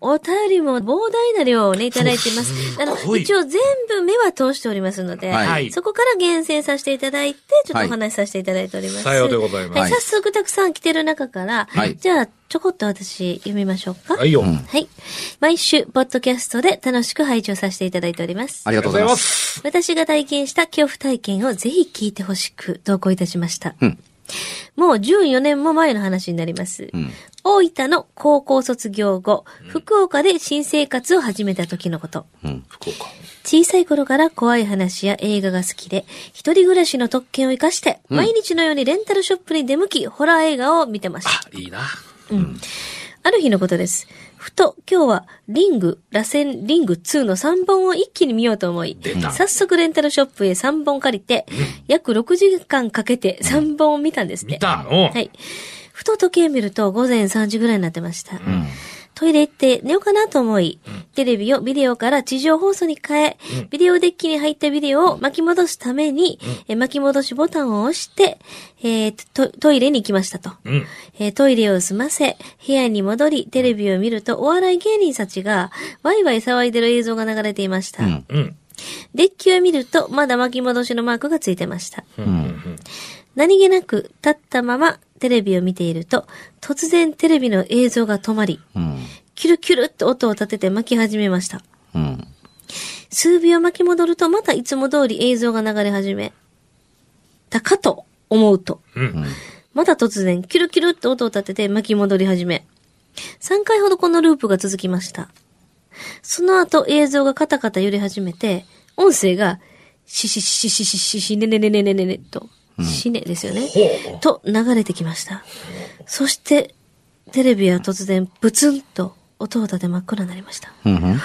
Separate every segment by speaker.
Speaker 1: お便りも膨大な量をね、いただいています。あの、一応全部目は通しておりますので、
Speaker 2: はい
Speaker 1: そこから厳選させていただいて、ちょっとお話しさせていただいております。
Speaker 3: さようでございます
Speaker 1: はい、早速たくさん来てる中から、
Speaker 2: はい
Speaker 1: じゃあ、ちょこっと私読みましょうか。
Speaker 3: はいよ。
Speaker 2: うん
Speaker 1: はい。毎週、ポッドキャストで楽しく拝聴させていただいております。
Speaker 2: ありがとうございます。
Speaker 3: す。
Speaker 1: 私が体験した恐怖体験をぜひ聞いてほしく投稿いたしました。
Speaker 2: うん
Speaker 1: もう14年も前の話になります。
Speaker 2: うん
Speaker 1: 大分の高校卒業後、福岡で新生活を始めた時のこと。
Speaker 2: うん。
Speaker 3: 福岡。
Speaker 1: 小さい頃から怖い話や映画が好きで、一人暮らしの特権を生かして、毎日のようにレンタルショップに出向き、ホラー映画を見てました。
Speaker 3: あ、いいな。
Speaker 1: ある日のことです。ふと今日はリング、螺旋リング2の3本を一気に見ようと思い早速レンタルショップへ3本借りて、約6時間かけて3本を見たんですね。
Speaker 3: 見たの？
Speaker 1: はい。ふと時計見ると午前3時ぐらいになってました。
Speaker 2: うん。
Speaker 1: トイレ行って寝ようかなと思い、テレビをビデオから地上放送に変え、ビデオデッキに入ったビデオを巻き戻すために、え巻き戻しボタンを押して、えートトイレに行きましたと。
Speaker 3: うん。
Speaker 1: えートイレを済ませ、部屋に戻り、テレビを見ると、お笑い芸人たちが、ワイワイ騒いでる映像が流れていました。
Speaker 2: うん。
Speaker 3: うん。
Speaker 1: デッキを見ると、まだ巻き戻しのマークがついてました。
Speaker 3: うん。うん。
Speaker 1: 何気なく立ったままテレビを見ていると、突然テレビの映像が止まり、
Speaker 2: うん。
Speaker 1: キュルキュルっと音を立てて巻き始めました。
Speaker 2: うん。
Speaker 1: 数秒巻き戻ると、またいつも通り映像が流れ始め、たかと思うと、
Speaker 3: うん。
Speaker 1: また突然、キュルキュルっと音を立てて巻き戻り始め、3回ほどこのループが続きました。その後映像がカタカタ揺れ始めて、音声が、シシシシシシシねねねねねねねと、シネですよね。
Speaker 3: ほう。
Speaker 1: と流れてきました。そして、テレビは突然、ブツンと音を立て真っ暗になりました。
Speaker 2: うん。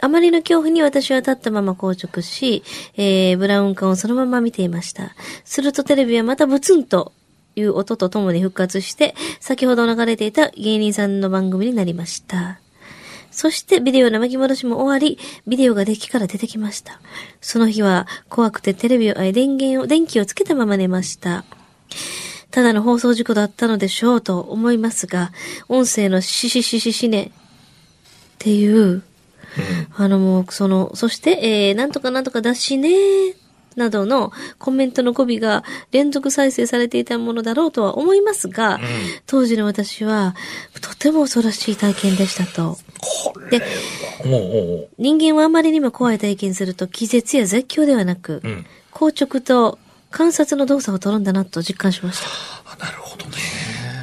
Speaker 1: あまりの恐怖に私は立ったまま硬直し、えー、ブラウン管をそのまま見ていました。するとテレビはまたブツンという音とともに復活して、先ほど流れていた芸人さんの番組になりました。そしてビデオの巻き戻しも終わり、ビデオがデッキから出てきました。その日は怖くてテレビを、え電源を、電気をつけたまま寝ました。ただの放送事故だったのでしょうと思いますが、音声のシシシシシネっていう、あのもう、その、そして、えー、なんとかなんとかだしねなどのコメントの語尾が連続再生されていたものだろうとは思いますが、当時の私は、とても恐ろしい体験でしたと。
Speaker 3: これ
Speaker 1: で、人間はあまりにも怖い体験すると気絶や絶叫ではなく、
Speaker 3: うん。
Speaker 1: 硬直と観察の動作を取るんだなと実感しました。
Speaker 3: あ、なるほどね。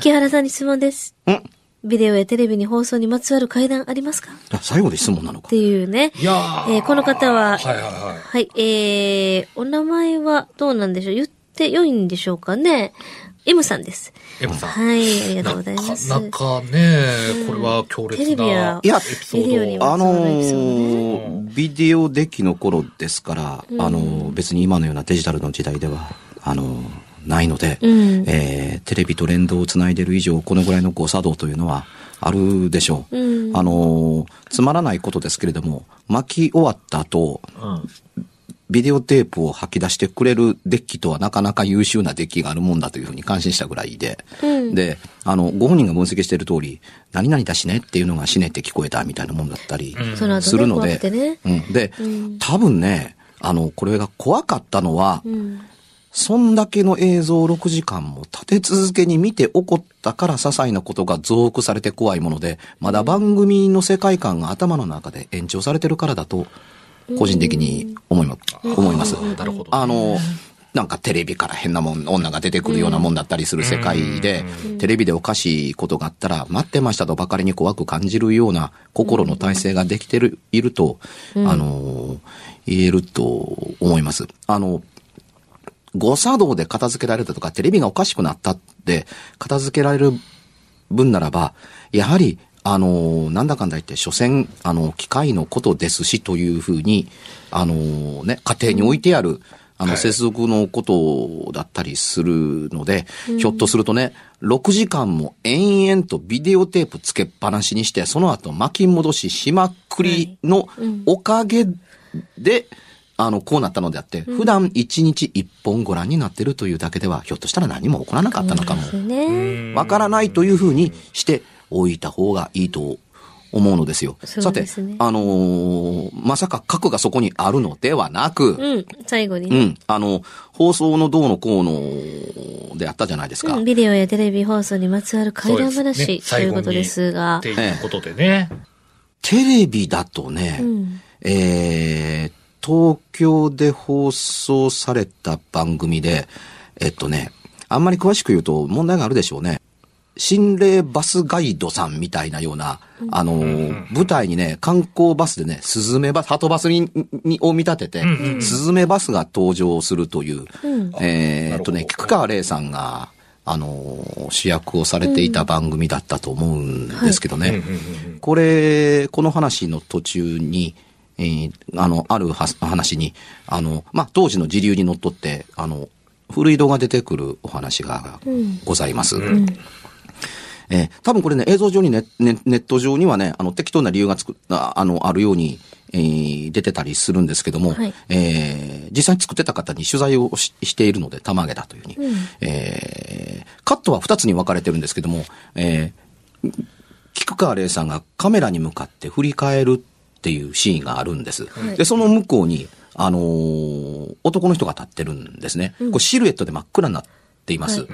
Speaker 1: 木原さんに質問です。
Speaker 2: うん。
Speaker 1: ビデオやテレビに放送にまつわる階段ありますか？
Speaker 2: あ最後で質問なのか
Speaker 1: っ。ていうね。
Speaker 3: いやー
Speaker 1: えーこの方は、
Speaker 3: はいはいはい。
Speaker 1: はい、えー、お名前はどうなんでしょう？言って良いんでしょうかね？?M さんです。
Speaker 3: エマさん。
Speaker 1: はい、ありがとうございます。
Speaker 3: なかなかね、これは強烈な。
Speaker 1: テレビや
Speaker 2: いや
Speaker 3: エピソ
Speaker 1: ビデオには
Speaker 3: ード。
Speaker 2: あのビデオデッキの頃ですから、あのー別に今のようなデジタルの時代では、あのーないので、
Speaker 1: うん
Speaker 2: えーテレビと連動をつないでる以上、このぐらいの誤作動というのはあるでしょう。
Speaker 1: うん
Speaker 2: あのーつまらないことですけれども、巻き終わった後、
Speaker 3: うん。
Speaker 2: ビデオテープを吐き出してくれるデッキとはなかなか優秀なデッキがあるもんだというふうに感心したぐらいで、
Speaker 1: うん。
Speaker 2: で、あの、ご本人が分析している通り、何々だしねっていうのが死ねって聞こえたみたいなもんだったりするので、
Speaker 1: 怖くてね。
Speaker 2: うん、で、
Speaker 1: うん。
Speaker 2: 多分ね、あの、これが怖かったのは、
Speaker 1: うん。
Speaker 2: そんだけの映像を6時間も立て続けに見て起こったから些細なことが増幅されて怖いもので、まだ番組の世界観が頭の中で延長されてるからだと、個人的に思いま思います。
Speaker 3: なるほど。
Speaker 2: あの、なんかテレビから変なもん、女が出てくるようなもんだったりする世界で、テレビでおかしいことがあったら、待ってましたとばかりに怖く感じるような心の体制ができてる、いると、あの、言えると思います。あの、誤作動で片付けられたとか、テレビがおかしくなったって片付けられる分ならば、やはり、あの、なんだかんだ言って、所詮、あの、機械のことですしというふうに、あの、ね、家庭に置いてある、あの、接続のことだったりするので、ひょっとするとね、6時間も延々とビデオテープつけっぱなしにして、その後巻き戻ししまくりのおかげで、あの、こうなったのであって、普段1日1本ご覧になってるというだけでは、ひょっとしたら何も起こらなかったのかも
Speaker 1: そうですね。
Speaker 2: わからないというふうにしておいた方がいいと思うのですよ。
Speaker 1: そう
Speaker 2: さてあのーまさか核がそこにあるのではなく、
Speaker 1: うん。最後にね。
Speaker 2: うん、あの、放送のどうのこうのであったじゃないですか。
Speaker 1: うんビデオやテレビ放送にまつわる怪談
Speaker 3: そうですね
Speaker 1: 話ということですが
Speaker 3: っ。ていうことでね。
Speaker 2: テレビだとね、
Speaker 1: うん。
Speaker 2: えー、東京で放送された番組で、えっとね、あんまり詳しく言うと問題があるでしょうね。心霊バスガイドさんみたいなような、あのー、舞台にね、観光バスでね、スズメバス、ハトバスに、にを見立てて、スズメバスが登場するという、
Speaker 1: うん。
Speaker 2: えーっとね、菊川玲さんが、あのー、主役をされていた番組だったと思うんですけどね。これ、この話の途中に、えーあの、あるは話に、あの、まあ、当時の時流にのっとって、あの、古井戸が出てくるお話がございます。えー多分これね、映像上にね、ねネット上にはね、あの、適当な理由がつく、ああの、あるように、えー出てたりするんですけども、
Speaker 1: はい。
Speaker 2: えー実際に作ってた方に取材をししているので、玉毛だというふうに、えーカットは二つに分かれてるんですけども、えー菊川玲さんがカメラに向かって振り返るっていうシーンがあるんです。
Speaker 1: はい。
Speaker 2: で、その向こうに、あのー男の人が立ってるんですね。これシルエットで真っ暗になっています。
Speaker 1: はい。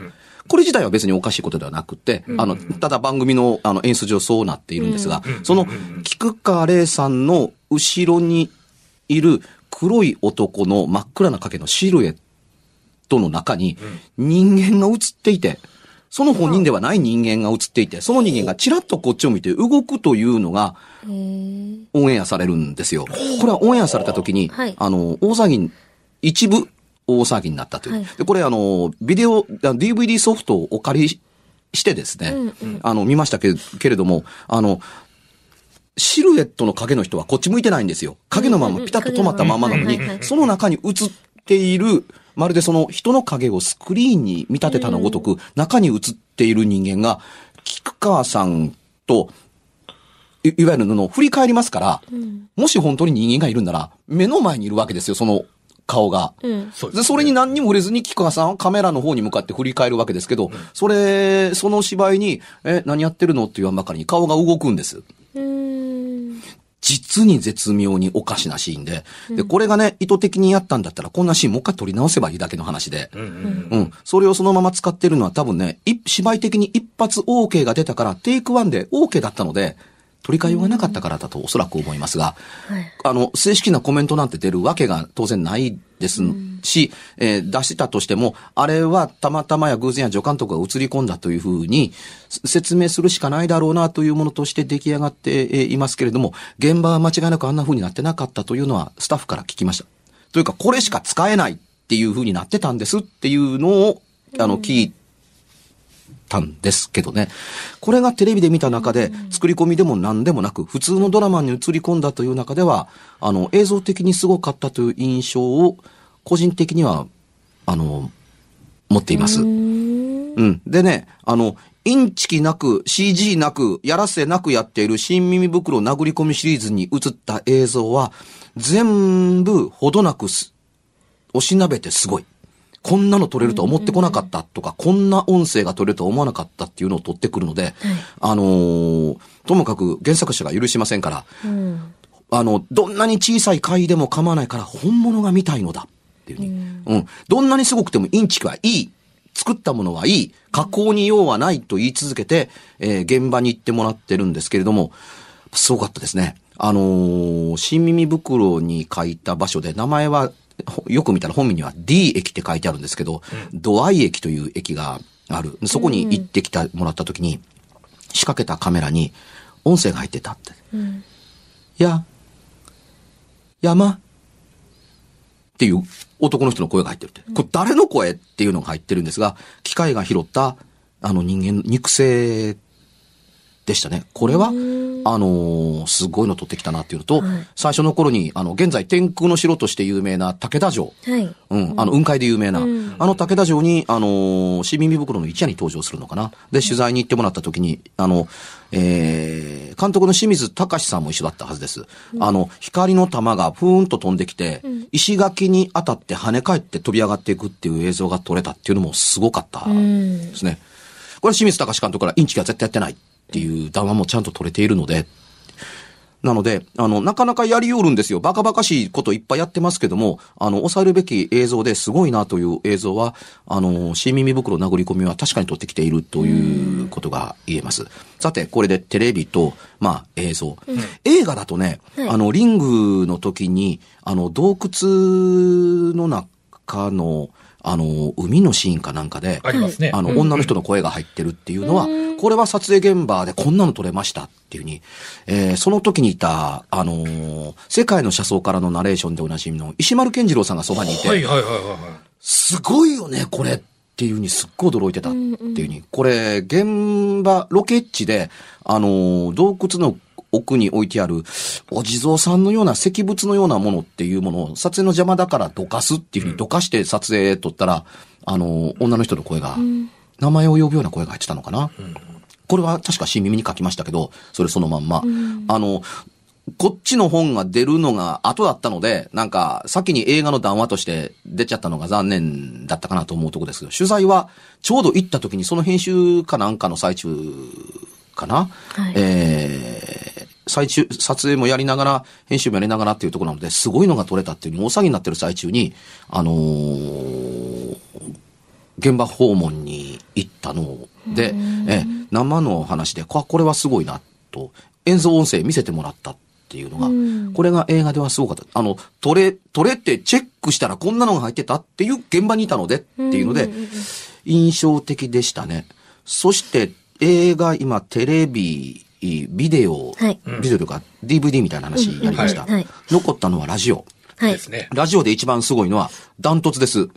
Speaker 2: これ自体は別におかしいことではなくて、あの、ただ番組のあの演出上そうなっているんですが、その菊川玲さんの後ろにいる黒い男の真っ暗な影のシルエットの中に人間が映っていて、その本人ではない人間が映っていて、その人間がチラッとこっちを見て動くというのがオンエアされるんですよ。これはオンエアされた時に、
Speaker 1: はい。
Speaker 2: あの、大騒ぎ、一部大騒ぎになったという。
Speaker 1: はい。
Speaker 2: で、これあの、ビデオ、あ DVD ソフトをお借りしてですね、
Speaker 1: うん
Speaker 2: あの、見ましたけけれども、あの、シルエットの影の人はこっち向いてないんですよ。影のままピタッと止まったままなのにその中に映っている、まるでその人の影をスクリーンに見立てたのごとく、中に映っている人間が、菊川さんと、いいわゆるの振り返りますから、もし本当に人間がいるんなら、目の前にいるわけですよ、その顔が。
Speaker 1: うん。
Speaker 3: で
Speaker 2: それに何にも触れずに、菊川さんはカメラの方に向かって振り返るわけですけど、それ、その芝居に、え、何やってるのって言わんばかりに顔が動くんです。
Speaker 1: うーん。
Speaker 2: 実に絶妙におかしなシーンで。で、これがね、意図的にやったんだったら、こんなシーンもう一回撮り直せばいいだけの話で。うん。それをそのまま使ってるのは多分ね、い芝居的に一発 OK が出たから、テイクワンで OK だったので、取り替えようがなかったからだとおそらく思いますが、
Speaker 1: はい。
Speaker 2: あの、正式なコメントなんて出るわけが当然ないですし、えー出したとしても、あれはたまたまや偶然や助監督が映り込んだというふうにす説明するしかないだろうなというものとして出来上がってえーいますけれども、現場は間違いなくあんな風になってなかったというのはスタッフから聞きました。というか、これしか使えないっていう風になってたんですっていうのを、あの、聞いたんですけどね。これがテレビで見た中で、作り込みでも何でもなく、普通のドラマに映り込んだという中では、あの、映像的にすごかったという印象を、個人的には、あの、持っています。うん。でね、あの、インチキなく、CG なく、やらせなくやっている新耳袋殴り込みシリーズに映った映像は、全部ほどなくす、おしなべてすごい。こんなの撮れるとは思ってこなかったとか、こんな音声が撮れるとは思わなかったっていうのを撮ってくるので、あのーともかく原作者が許しませんから、
Speaker 1: うん。
Speaker 2: あの、どんなに小さい回でも構わないから本物が見たいのだっていうふうに。うん。どんなにすごくてもインチキはいい。作ったものはいい。加工に用はないと言い続けて、えー現場に行ってもらってるんですけれども、すごかったですね。あのー新耳袋に書いた場所で名前は、ほよく見たら本名には D 駅って書いてあるんですけど、ドアイ駅という駅がある。そこに行ってきた、もらった時に、仕掛けたカメラに音声が入ってたって。
Speaker 1: うん。
Speaker 2: や、山っていう男の人の声が入ってるって。これ誰の声っていうのが入ってるんですが、機械が拾った、あの人間、肉声でしたね。これは、あのーすごいの撮ってきたなっていうのと、
Speaker 1: はい
Speaker 2: 最初の頃に、あの、現在天空の城として有名な武田城。
Speaker 1: はい。
Speaker 2: うん、あの、雲海で有名な、
Speaker 1: うん
Speaker 2: あの武田城に、あのー、新耳袋の一夜に登場するのかな。で、取材に行ってもらった時に、あの、えー、監督の清水隆さんも一緒だったはずです。あの、光の玉がふーんと飛んできて、石垣に当たって跳ね返って飛び上がっていくっていう映像が撮れたっていうのもすごかった
Speaker 1: うん
Speaker 2: ですね。これ清水隆監督からインチキは絶対やってないっていう談話もちゃんと取れているので、なので、あの、なかなかやりよるんですよ。バカバカしいこといっぱいやってますけども、あの、抑えるべき映像ですごいなという映像は、あの、新耳袋殴り込みは確かに撮ってきているということが言えます。さて、これでテレビと、まあ、映像。映画だとね、
Speaker 1: はい
Speaker 2: あの、リングの時に、あの、洞窟の中の、あの、海のシーンかなんかで、
Speaker 3: ありますね。
Speaker 2: あの、
Speaker 3: うん
Speaker 2: 女の人の声が入ってるっていうのは、これは撮影現場でこんなの撮れましたっていうふうに、えーその時にいた、あのー世界の車窓からのナレーションでおなじみの石丸健二郎さんがそばにいて、
Speaker 3: はいはいはいはいはい。
Speaker 2: すごいよね、これっていうふうにすっごい驚いてたっていうふうに、これ、現場、ロケ地で、あのー洞窟の奥に置いてある、お地蔵さんのような石仏のようなものっていうものを、撮影の邪魔だからどかすっていうふうにどかして撮影撮ったら、あのー女の人の声が、名前を呼ぶような声が入ってたのかな？これは確か新耳に書きましたけど、それそのまんま。あの、こっちの本が出るのが後だったので、なんか、先に映画の談話として出ちゃったのが残念だったかなと思うとこですけど、取材はちょうど行った時にその編集かなんかの最中かな、
Speaker 1: はい
Speaker 2: えー、最中、撮影もやりながら、編集もやりながらっていうところなので、すごいのが撮れたっていう大騒ぎになってる最中に、あのー現場訪問に行ったので、え、生の話で、ここれはすごいな、と、演奏音声見せてもらったっていうのが、
Speaker 1: うん。
Speaker 2: これが映画ではすごかった。あの、撮れ、撮れってチェックしたらこんなのが入ってたっていう現場にいたのでっていうので、印象的でしたね。そして、映画、今、テレビ、ビデオ、
Speaker 1: はい
Speaker 2: ビデオとか DVD みたいな話やりました。
Speaker 1: うんうんはい
Speaker 2: 残ったのはラジオ。
Speaker 1: はい
Speaker 3: で。すね。
Speaker 2: ラジオで一番すごいのは、ダントツです。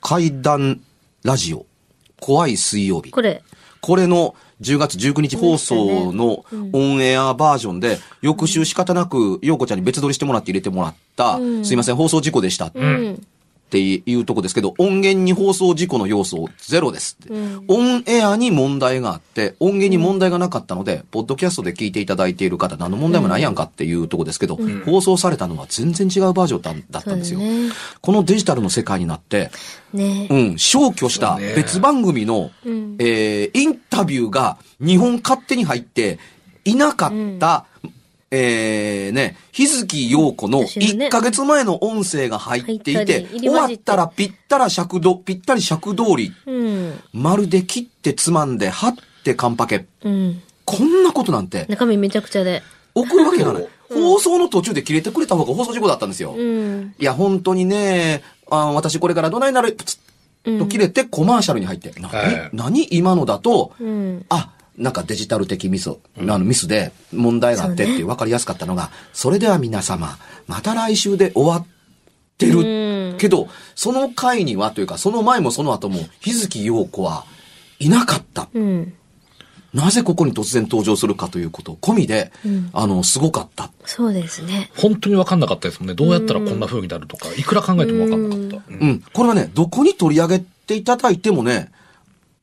Speaker 2: 怪談ラジオ。怖い水曜日。
Speaker 1: これ、
Speaker 2: これの10月19日放送のオンエアバージョンで、翌週仕方なく、ようこちゃんに別撮りしてもらって入れてもらった、すいません、放送事故でしたっ
Speaker 1: うん。
Speaker 2: ていうとこですけど、音源に放送事故の要素ゼロですって、オンエアに問題があって、音源に問題がなかったので、ポッドキャストで聞いていただいている方、何の問題もないやんかっていうとこですけど、放送されたのは全然違うバージョンだだったんですよ。
Speaker 1: ね。
Speaker 2: このデジタルの世界になって、
Speaker 1: ね。
Speaker 2: うん、消去した別番組の、
Speaker 1: ん。
Speaker 2: えーインタビューが日本勝手に入っていなかった、えーね、日月陽子の
Speaker 1: 私のね
Speaker 2: 1ヶ月前の音声が入ってい
Speaker 1: 入
Speaker 2: て、終わ
Speaker 1: っ
Speaker 2: たらぴったら尺ど、ぴったり尺通り、
Speaker 1: うん。
Speaker 2: まるで切ってつまんで、貼ってカンパケ。
Speaker 1: うん。
Speaker 2: こんなことなんて、
Speaker 1: 中身めちゃくちゃで。
Speaker 2: 送るわけがない。放送の途中で切れてくれた方が放送事故だったんですよ。
Speaker 1: うん。
Speaker 2: いや、本当にね、あ私これからどないなる、プツッと切れてコマーシャルに入って、何、
Speaker 3: はい
Speaker 2: 何？今のだと、
Speaker 1: うん。
Speaker 2: あ、なんかデジタル的ミス、あのミスで問題があってっていう分かりやすかったのが、それでは皆様、また来週で終わってる。
Speaker 1: うん
Speaker 2: けど、その回にはというか、その前もその後も、日月陽子はいなかった。
Speaker 1: うん。
Speaker 2: なぜここに突然登場するかということ込みで、
Speaker 1: うん
Speaker 2: あの、すごかった。
Speaker 1: そうですね。
Speaker 3: 本当に分かんなかったですもんね。どうやったらこんな風になるとか、いくら考えても分かんなかった。うん
Speaker 2: うん。これはね、どこに取り上げていただいてもね、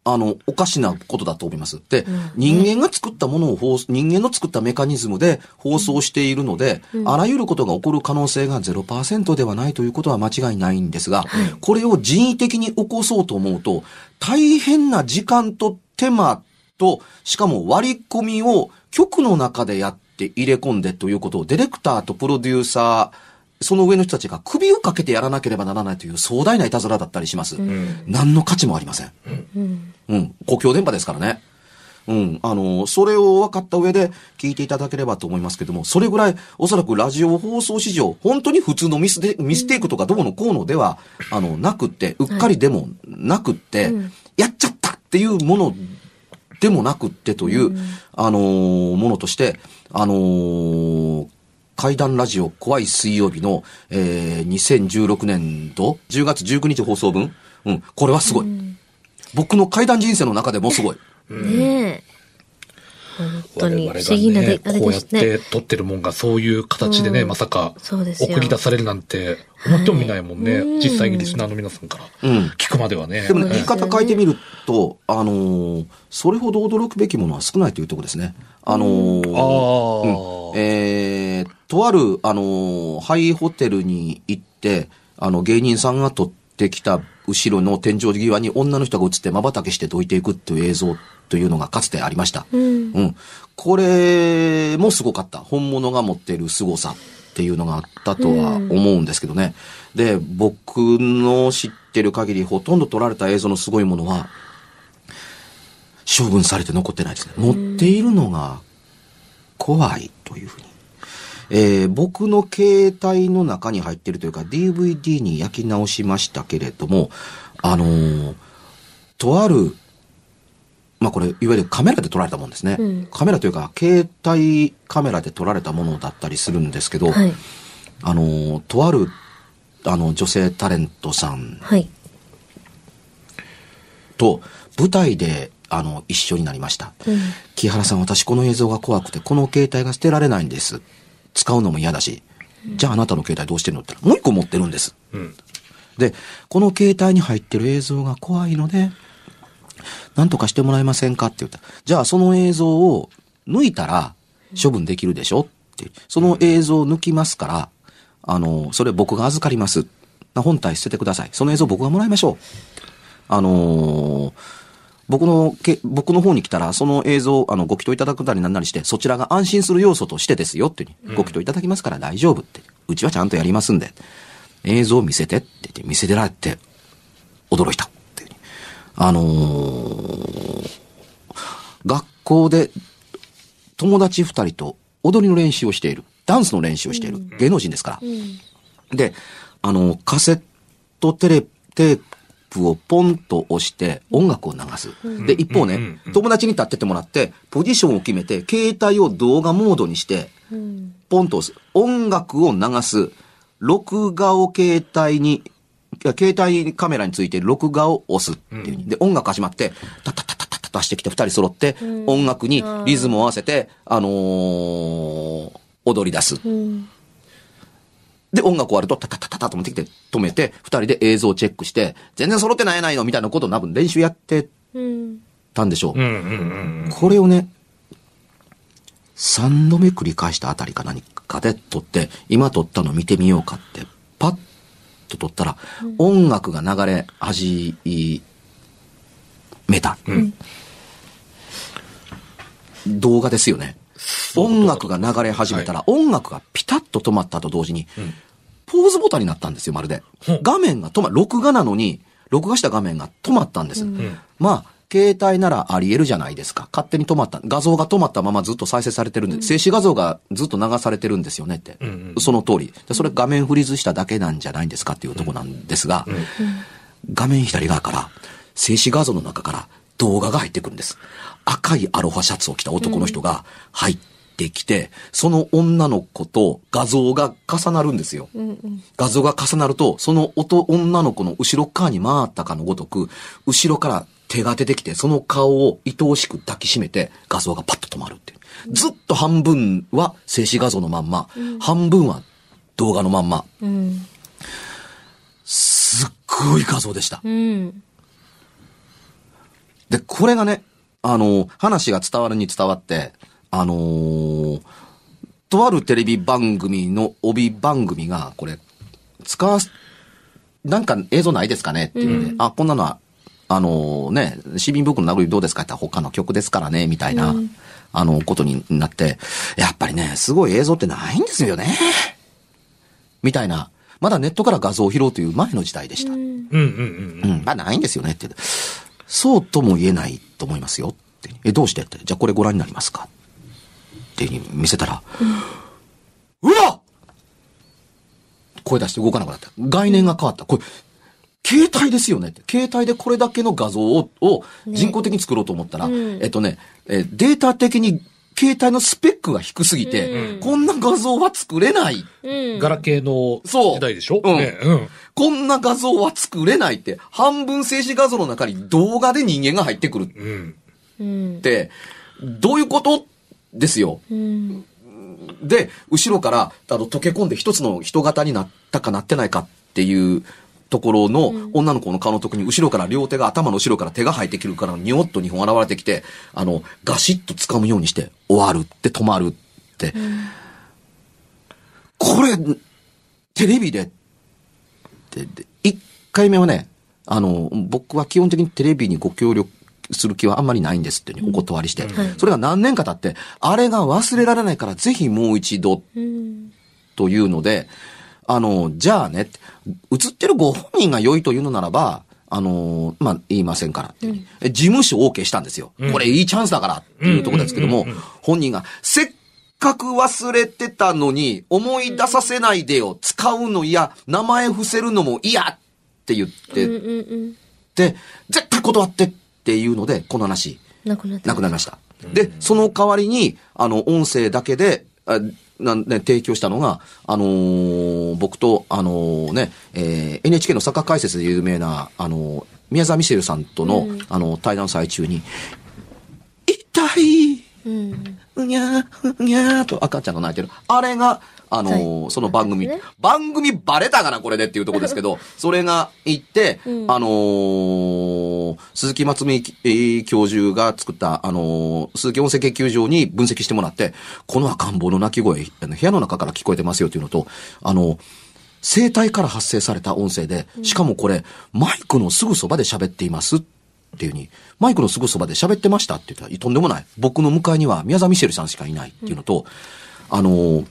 Speaker 2: あの、おかしなことだと思います。で、人間が作ったものを放送、人間の作ったメカニズムで放送しているので、あらゆることが起こる可能性が0%ではないということは間違いないんですが、これを人為的に起こそうと思うと、大変な時間と手間と、しかも割り込みを局の中でやって入れ込んでということを、ディレクターとプロデューサー、その上の人たちが首をかけてやらなければならないという壮大ないたずらだったりします。何の価値もありません。
Speaker 1: うん。
Speaker 2: うん。公共電波ですからね。うん。あの、それを分かった上で聞いていただければと思いますけども、それぐらい、おそらくラジオ放送史上、本当に普通のミスで、ミステイクとかどうのこうのでは、あの、なくって、うっかりでもなくって、
Speaker 1: うん
Speaker 2: やっちゃったっていうものでもなくってという、あのーものとして、あのー怪談ラジオ怖い水曜日の、えー、2016年度？10月19日放送分？うん、これはすごい。僕の怪談人生の中でもすごい。
Speaker 1: ねえ。本当に不
Speaker 3: 我々が
Speaker 1: 思議なで
Speaker 3: ね、、
Speaker 1: あれ
Speaker 3: こうやっ。て撮ってるもんがそういう形でね、
Speaker 1: うん。
Speaker 3: まさか送り出されるなんて思ってもみないもんね。
Speaker 1: うん。
Speaker 3: 実際にリスナーの皆さんから。
Speaker 2: うん。
Speaker 3: 聞くまではね。
Speaker 2: でもね、言い方変えてみると、あのーそれほど驚くべきものは少ないというところですね。あのー
Speaker 3: ああ、
Speaker 2: うん。えー、とある、あのーハイホテルに行って、あの、芸人さんが撮っってきた後ろの天井際に女の人が映って瞬きしてどいていくっていう映像というのがかつてありました。うん。これもすごかった。本物が持っている凄さっていうのがあったとは思うんですけどね。で、僕の知ってる限りほとんど撮られた映像のすごいものは、処分されて残ってないですね。持っているのが怖いというふうに。えー僕の携帯の中に入っているというか DVD に焼き直しましたけれども、あのーとある、まあこれ、いわゆるカメラで撮られたもんですね。
Speaker 1: うん
Speaker 2: カメラというか、携帯カメラで撮られたものだったりするんですけど、
Speaker 1: はい。
Speaker 2: あのーとある、あの、女性タレントさん
Speaker 1: はい。
Speaker 2: と舞台で、あの、一緒になりました。
Speaker 1: うん。
Speaker 2: 木原さん、私この映像が怖くて、この携帯が捨てられないんです。使うのも嫌だし。じゃああなたの携帯どうしてるのって言ったら、もう一個持ってるんです。
Speaker 3: うん。
Speaker 2: で、この携帯に入ってる映像が怖いので、なんとかしてもらえませんかって言ったら、じゃあその映像を抜いたら処分できるでしょって。その映像を抜きますから、あの、それ僕が預かります。本体捨ててください。その映像僕がもらいましょう。あのー僕のけ、僕の方に来たら、その映像、あの、ご祈祷いただくなりなんなりして、そちらが安心する要素としてですよってご祈祷いただきますから大丈夫って。うちはちゃんとやりますんで。映像を見せてって言って、見せてられて、驚いたっていうふうに。あのー学校で友達二人と踊りの練習をしている。ダンスの練習をしている。芸能人ですから。
Speaker 1: うん。
Speaker 2: で、あの、カセットテレ、テープをポンと押して音楽を流す。で、一方ね、友達に立っててもらって、ポジションを決めて、携帯を動画モードにして、
Speaker 1: うん。
Speaker 2: ポンと押す。音楽を流す。録画を携帯に、携帯カメラについて録画を押すっていう、で、音楽始まって、タッタッタッタッタッタッしてきて二人揃って、
Speaker 1: ん
Speaker 2: 音楽にリズムを合わせて、あのー踊り出す。
Speaker 1: うん。
Speaker 2: で、音楽終わると、タタタタタと持ってきて、止めて、二人で映像をチェックして、全然揃ってないやないのみたいなことを多分練習やって
Speaker 1: うん。
Speaker 2: たんでしょう。
Speaker 3: うんうんうん。
Speaker 2: これをね、三度目繰り返したあたりか何かで撮って、今撮ったの見てみようかって、パッと撮ったら、音楽が流れ始めた。
Speaker 3: うん
Speaker 2: 動画ですよね。音楽が流れ始めたら、音楽がピタッと止まったと同時に、ポーズボタンになったんですよ、まるで。画面が止ま、録画なのに、録画した画面が止まったんです。
Speaker 3: ん
Speaker 2: まあ、携帯ならあり得るじゃないですか。勝手に止まった。画像が止まったままずっと再生されてるんで、静止画像がずっと流されてるんですよねって。
Speaker 3: うんうん
Speaker 2: その通り。でそれ画面フリーズしただけなんじゃないんですかっていうとこなんですが、画面左側から、静止画像の中から動画が入ってくるんです。赤いアロハシャツを着た男の人が入ってきて、その女の子と画像が重なるんですよ。
Speaker 1: うん。うん。
Speaker 2: 画像が重なると、その音、女の子の後ろ側に回ったかのごとく、後ろから手が出てきて、その顔を愛おしく抱きしめて、画像がパッと止まるっていう。ずっと半分は静止画像のまんま、半分は動画のまんま。
Speaker 1: うん。
Speaker 2: すっごい画像でした。
Speaker 1: うん。
Speaker 2: で、これがね、あの、話が伝わるに伝わって、あのーとあるテレビ番組の帯番組が、これ、使わす、なんか映像ないですかね？っていうので、あ、こんなのは、あのね、市民僕の殴りどうですか？って言ったら他の曲ですからね、みたいな、あの、ことになって、やっぱりね、すごい映像ってないんですよね。みたいな。まだネットから画像を拾うという前の時代でした。
Speaker 3: うんうんうん
Speaker 2: うん、まあないんですよねって。そうとも言えないと思いますよって。え、どうして？って。じゃあこれご覧になりますか？って見せたら、うわ声出して動かなくなった。概念が変わった。これ、携帯ですよね？って。携帯でこれだけの画像をを人工的に作ろうと思ったら、
Speaker 1: うん
Speaker 2: えっとね、えデータ的に携帯のスペックが低すぎて、
Speaker 1: うん
Speaker 2: こんな画像は作れない。
Speaker 1: うん。
Speaker 3: ガラケーの
Speaker 2: そう
Speaker 3: 時代でしょ？
Speaker 2: うん
Speaker 3: ねうん。
Speaker 2: こんな画像は作れないって、半分静止画像の中に動画で人間が入ってくるっ
Speaker 3: うん。
Speaker 1: うん。
Speaker 2: て、どういうこと？ですよ。
Speaker 1: うん。
Speaker 2: で、後ろから、あの、溶け込んで一つの人型になったかなってないかっていうところの女の子の顔のとこに後ろから両手が頭の後ろから手が生えてくるからにょっと2本現れてきて、あの、ガシッと掴むようにして終わるって止まるって。これ、テレビで、でで一回目はね、あの、僕は基本的にテレビにご協力する気はあんまりないんですってお断りして、それが何年か経って、あれが忘れられないからぜひもう一度
Speaker 1: うん。
Speaker 2: というので、あの、じゃあね、映ってるご本人が良いというのならば、あの、まあ、言いませんからって、え事務所 OK したんですよ。これいいチャンスだからっていうところですけども、本人が、せっかく忘れてたのに、思い出させないでよ、使うの嫌、名前伏せるのも嫌って言って、
Speaker 1: うんうんうん。
Speaker 2: で、絶対断ってっていうので、この話、
Speaker 1: なくなった。
Speaker 2: なくなりました。で、その代わりに、あの、音声だけで、あなんね、提供したのが、あのー僕と、あのーね、えー NHK のサッカー解説で有名な、あのー宮沢ミシェルさんとの、あの、対談最中に、痛い
Speaker 1: うん。
Speaker 2: うにゃー、うにゃーと赤ちゃんが泣いてる。あれが、あのー
Speaker 1: はい。
Speaker 2: その番組、
Speaker 1: ね。
Speaker 2: 番組バレたかな、これでっていうところですけど、それが行って、
Speaker 1: うん。
Speaker 2: あのー鈴木松美えー教授が作った、あのー鈴木温泉研究所に分析してもらって、この赤ん坊の泣き声、あの部屋の中から聞こえてますよっていうのと、あの声帯から発生された音声で、しかもこれ、マイクのすぐそばで喋っていますっていうふうに、マイクのすぐそばで喋ってましたって言ったら、とんでもない。僕の向かいには宮沢ミシェルさんしかいないっていうのと、あの、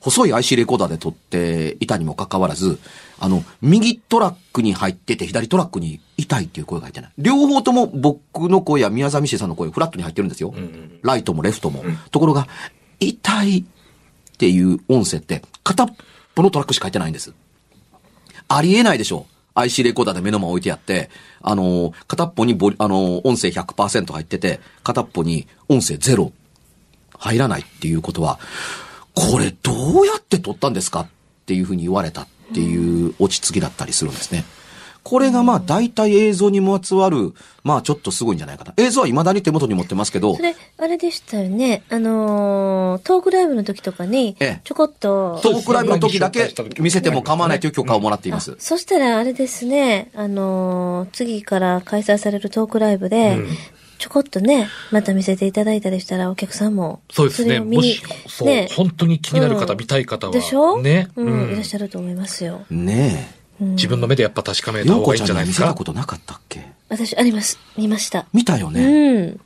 Speaker 2: 細い IC レコーダーで撮っていたにもかかわらず、あの、右トラックに入ってて、左トラックに痛いっていう声が入ってない。両方とも僕の声や宮沢ミシェルさんの声、フラットに入ってるんですよ。ライトもレフトも。ところが、痛いっていう音声って、片っぽのトラックしか入ってないんです。ありえないでしょ。IC レコーダーで目の前置いてやって、あの片っぽにボ、あの音声100%入ってて、片っぽに音声ゼロ入らないっていうことは、これどうやって撮ったんですかっていうふうに言われたっていう落ち着きだったりするんですね。これがまあ大体映像にまつわる、まあちょっとすごいんじゃないかな。映像は未だに手元に持ってますけど
Speaker 1: そ、れ、あれでしたよね。あのートークライブの時とかに
Speaker 2: ええ、
Speaker 1: ちょこっと。
Speaker 2: トークライブの時だけ見せても構わないという許可をもらっています。
Speaker 1: そしたらあれですね、あのー次から開催されるトークライブで、ちょこっとね、また見せていただいたりしたらお客さんも、
Speaker 3: そうですね。
Speaker 1: れを見に
Speaker 3: もし、そう、
Speaker 1: ね
Speaker 3: 本当に気になる方、
Speaker 1: うん
Speaker 3: 見たい方は。
Speaker 1: でしょ？
Speaker 3: ね。
Speaker 1: う、
Speaker 3: うんん
Speaker 1: いらっしゃると思いますよ。
Speaker 2: ね
Speaker 3: 自分の目でやっぱ確かめ
Speaker 2: え。
Speaker 3: た方がいいんじゃないですか？
Speaker 2: には見せたこ。となかったっけ？
Speaker 1: 私、あります。見ました。
Speaker 2: 見たよね。
Speaker 1: うん。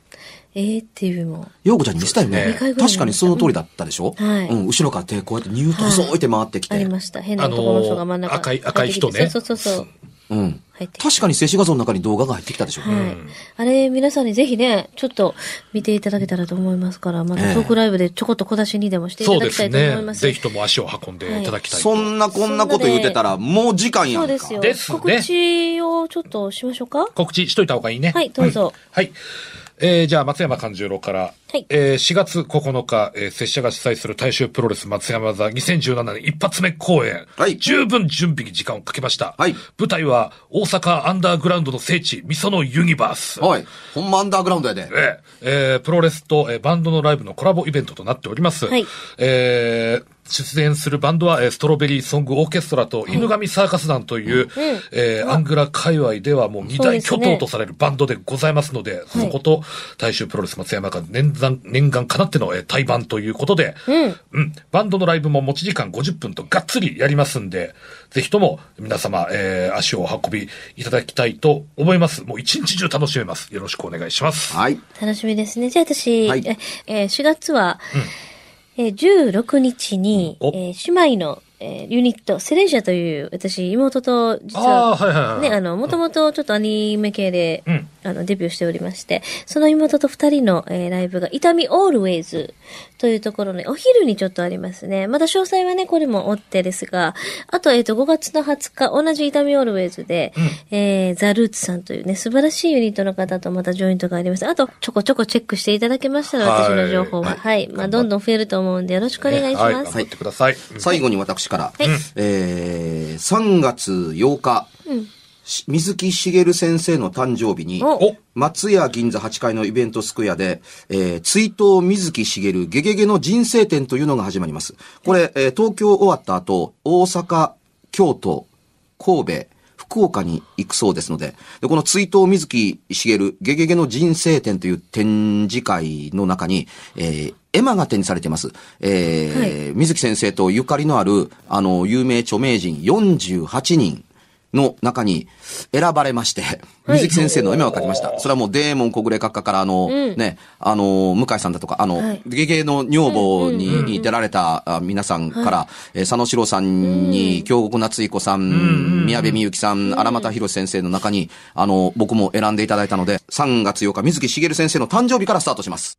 Speaker 1: えー、っていうのも。
Speaker 2: ようこちゃんに見せたよね確かにその通りだったでしょ、
Speaker 1: はい
Speaker 2: うん、後ろから手こうやってニュート細いて回ってきて。
Speaker 1: ありました。変な男の人が真ん中
Speaker 3: あのー赤い赤い人ね
Speaker 1: そうそうそうそう。
Speaker 2: うん。
Speaker 1: 入ってきて
Speaker 2: 確かに静止画像の中に動画が入ってきたでしょ、
Speaker 1: はい。あれ、皆さんにぜひね、ちょっと見ていただけたらと思いますから、ま
Speaker 2: ええ
Speaker 1: たトークライブでちょこっと小出しにでもしていた
Speaker 3: そうです
Speaker 1: だきたいと思い
Speaker 3: ね
Speaker 1: ま。す。
Speaker 3: ぜひとも足を運んでいただきたいと。
Speaker 2: そんなこんなこと言ってたら、もう時間やんか。
Speaker 1: そうですよ。
Speaker 3: ですね
Speaker 1: 告知をちょっとしましょうか？
Speaker 3: 告知しといた方がいいね。
Speaker 1: はいどうぞ
Speaker 3: はい。えー、じゃあ、松山勘十郎から、
Speaker 1: はい
Speaker 3: えー、4月9日、えー、拙者が主催する大衆プロレス松山座2017年一発目公演。
Speaker 2: はい
Speaker 3: 十分準備に時間をかけました。
Speaker 2: はい
Speaker 3: 舞台は、大阪アンダーグラウンドの聖地、ミソのユニバース。
Speaker 2: はい。ほんまアンダーグラウンドやで。
Speaker 3: えええープロレスと、えーバンドのライブのコラボイベントとなっております。
Speaker 1: はい
Speaker 3: えー出演するバンドは、えーストロベリーソングオーケストラと犬神サーカス団という、えーアングラ界隈ではもう二大巨頭とされるバンドでございますので、そこと大衆プロレス松山が年間、年間かなっての、えー対バンということで、
Speaker 1: うん。
Speaker 3: うん。バンドのライブも持ち時間50分とがっつりやりますんで、ぜひとも皆様、えー足をお運びいただきたいと思います。もう一日中楽しめます。よろしくお願いします。
Speaker 2: はい。
Speaker 1: 楽しみですね。じゃあ私、
Speaker 2: はい
Speaker 1: ええー4月は、えー16日に、
Speaker 3: お。
Speaker 1: えー姉妹の、えーユニット、セレンシャという、私、妹と、実は、
Speaker 3: はいはいはい。
Speaker 1: ね、あの、もともとちょっとアニメ系で、
Speaker 3: うん。
Speaker 1: あの、デビューしておりまして、その妹と二人の、えーライブが、痛みオールウェイズというところで、お昼にちょっとありますね。まだ詳細はね、これも追ってですが、あと、えっ、と、5月の20日、同じ痛みオールウェイズで、えーザ・ルーツさんというね、素晴らしいユニットの方とまたジョイントがあります。あと、ちょこちょこチェックしていただけましたら、
Speaker 3: はい
Speaker 1: 私の情報は。はい。まあ、どんどん増えると思うんで、よろしくお願いし
Speaker 3: はい、
Speaker 1: ます。
Speaker 3: 頑張ってください。うん
Speaker 2: 最後に私から、
Speaker 1: はい
Speaker 2: えー、3月8日、
Speaker 1: うん
Speaker 2: し水木しげる先生の誕生日に、松屋銀座8階のイベントスクエアで、えー、追悼水木しげるゲゲゲの人生展というのが始まります。これ、えー東京終わった後、大阪、京都、神戸、福岡に行くそうですので、でこの追悼水木しげるゲゲゲの人生展という展示会の中に、えー絵馬が展示されています。えー水木先生とゆかりのある、あの、有名著名人48人、の中に選ばれまして、
Speaker 1: はい。
Speaker 2: 水木先生の夢を書きました。それはもうデーモン小暮閣下からあの、
Speaker 1: うん。
Speaker 2: ね、あの、向井さんだとか、あの、
Speaker 1: はい。
Speaker 2: ゲゲの女房に出られたあ皆さんから、えー佐野史郎さんに、京極夏彦さん、宮部みゆきさん、荒俣博先生の中に、あの、僕も選んでいただいたので、3月8日、水木しげる先生の誕生日からスタートします。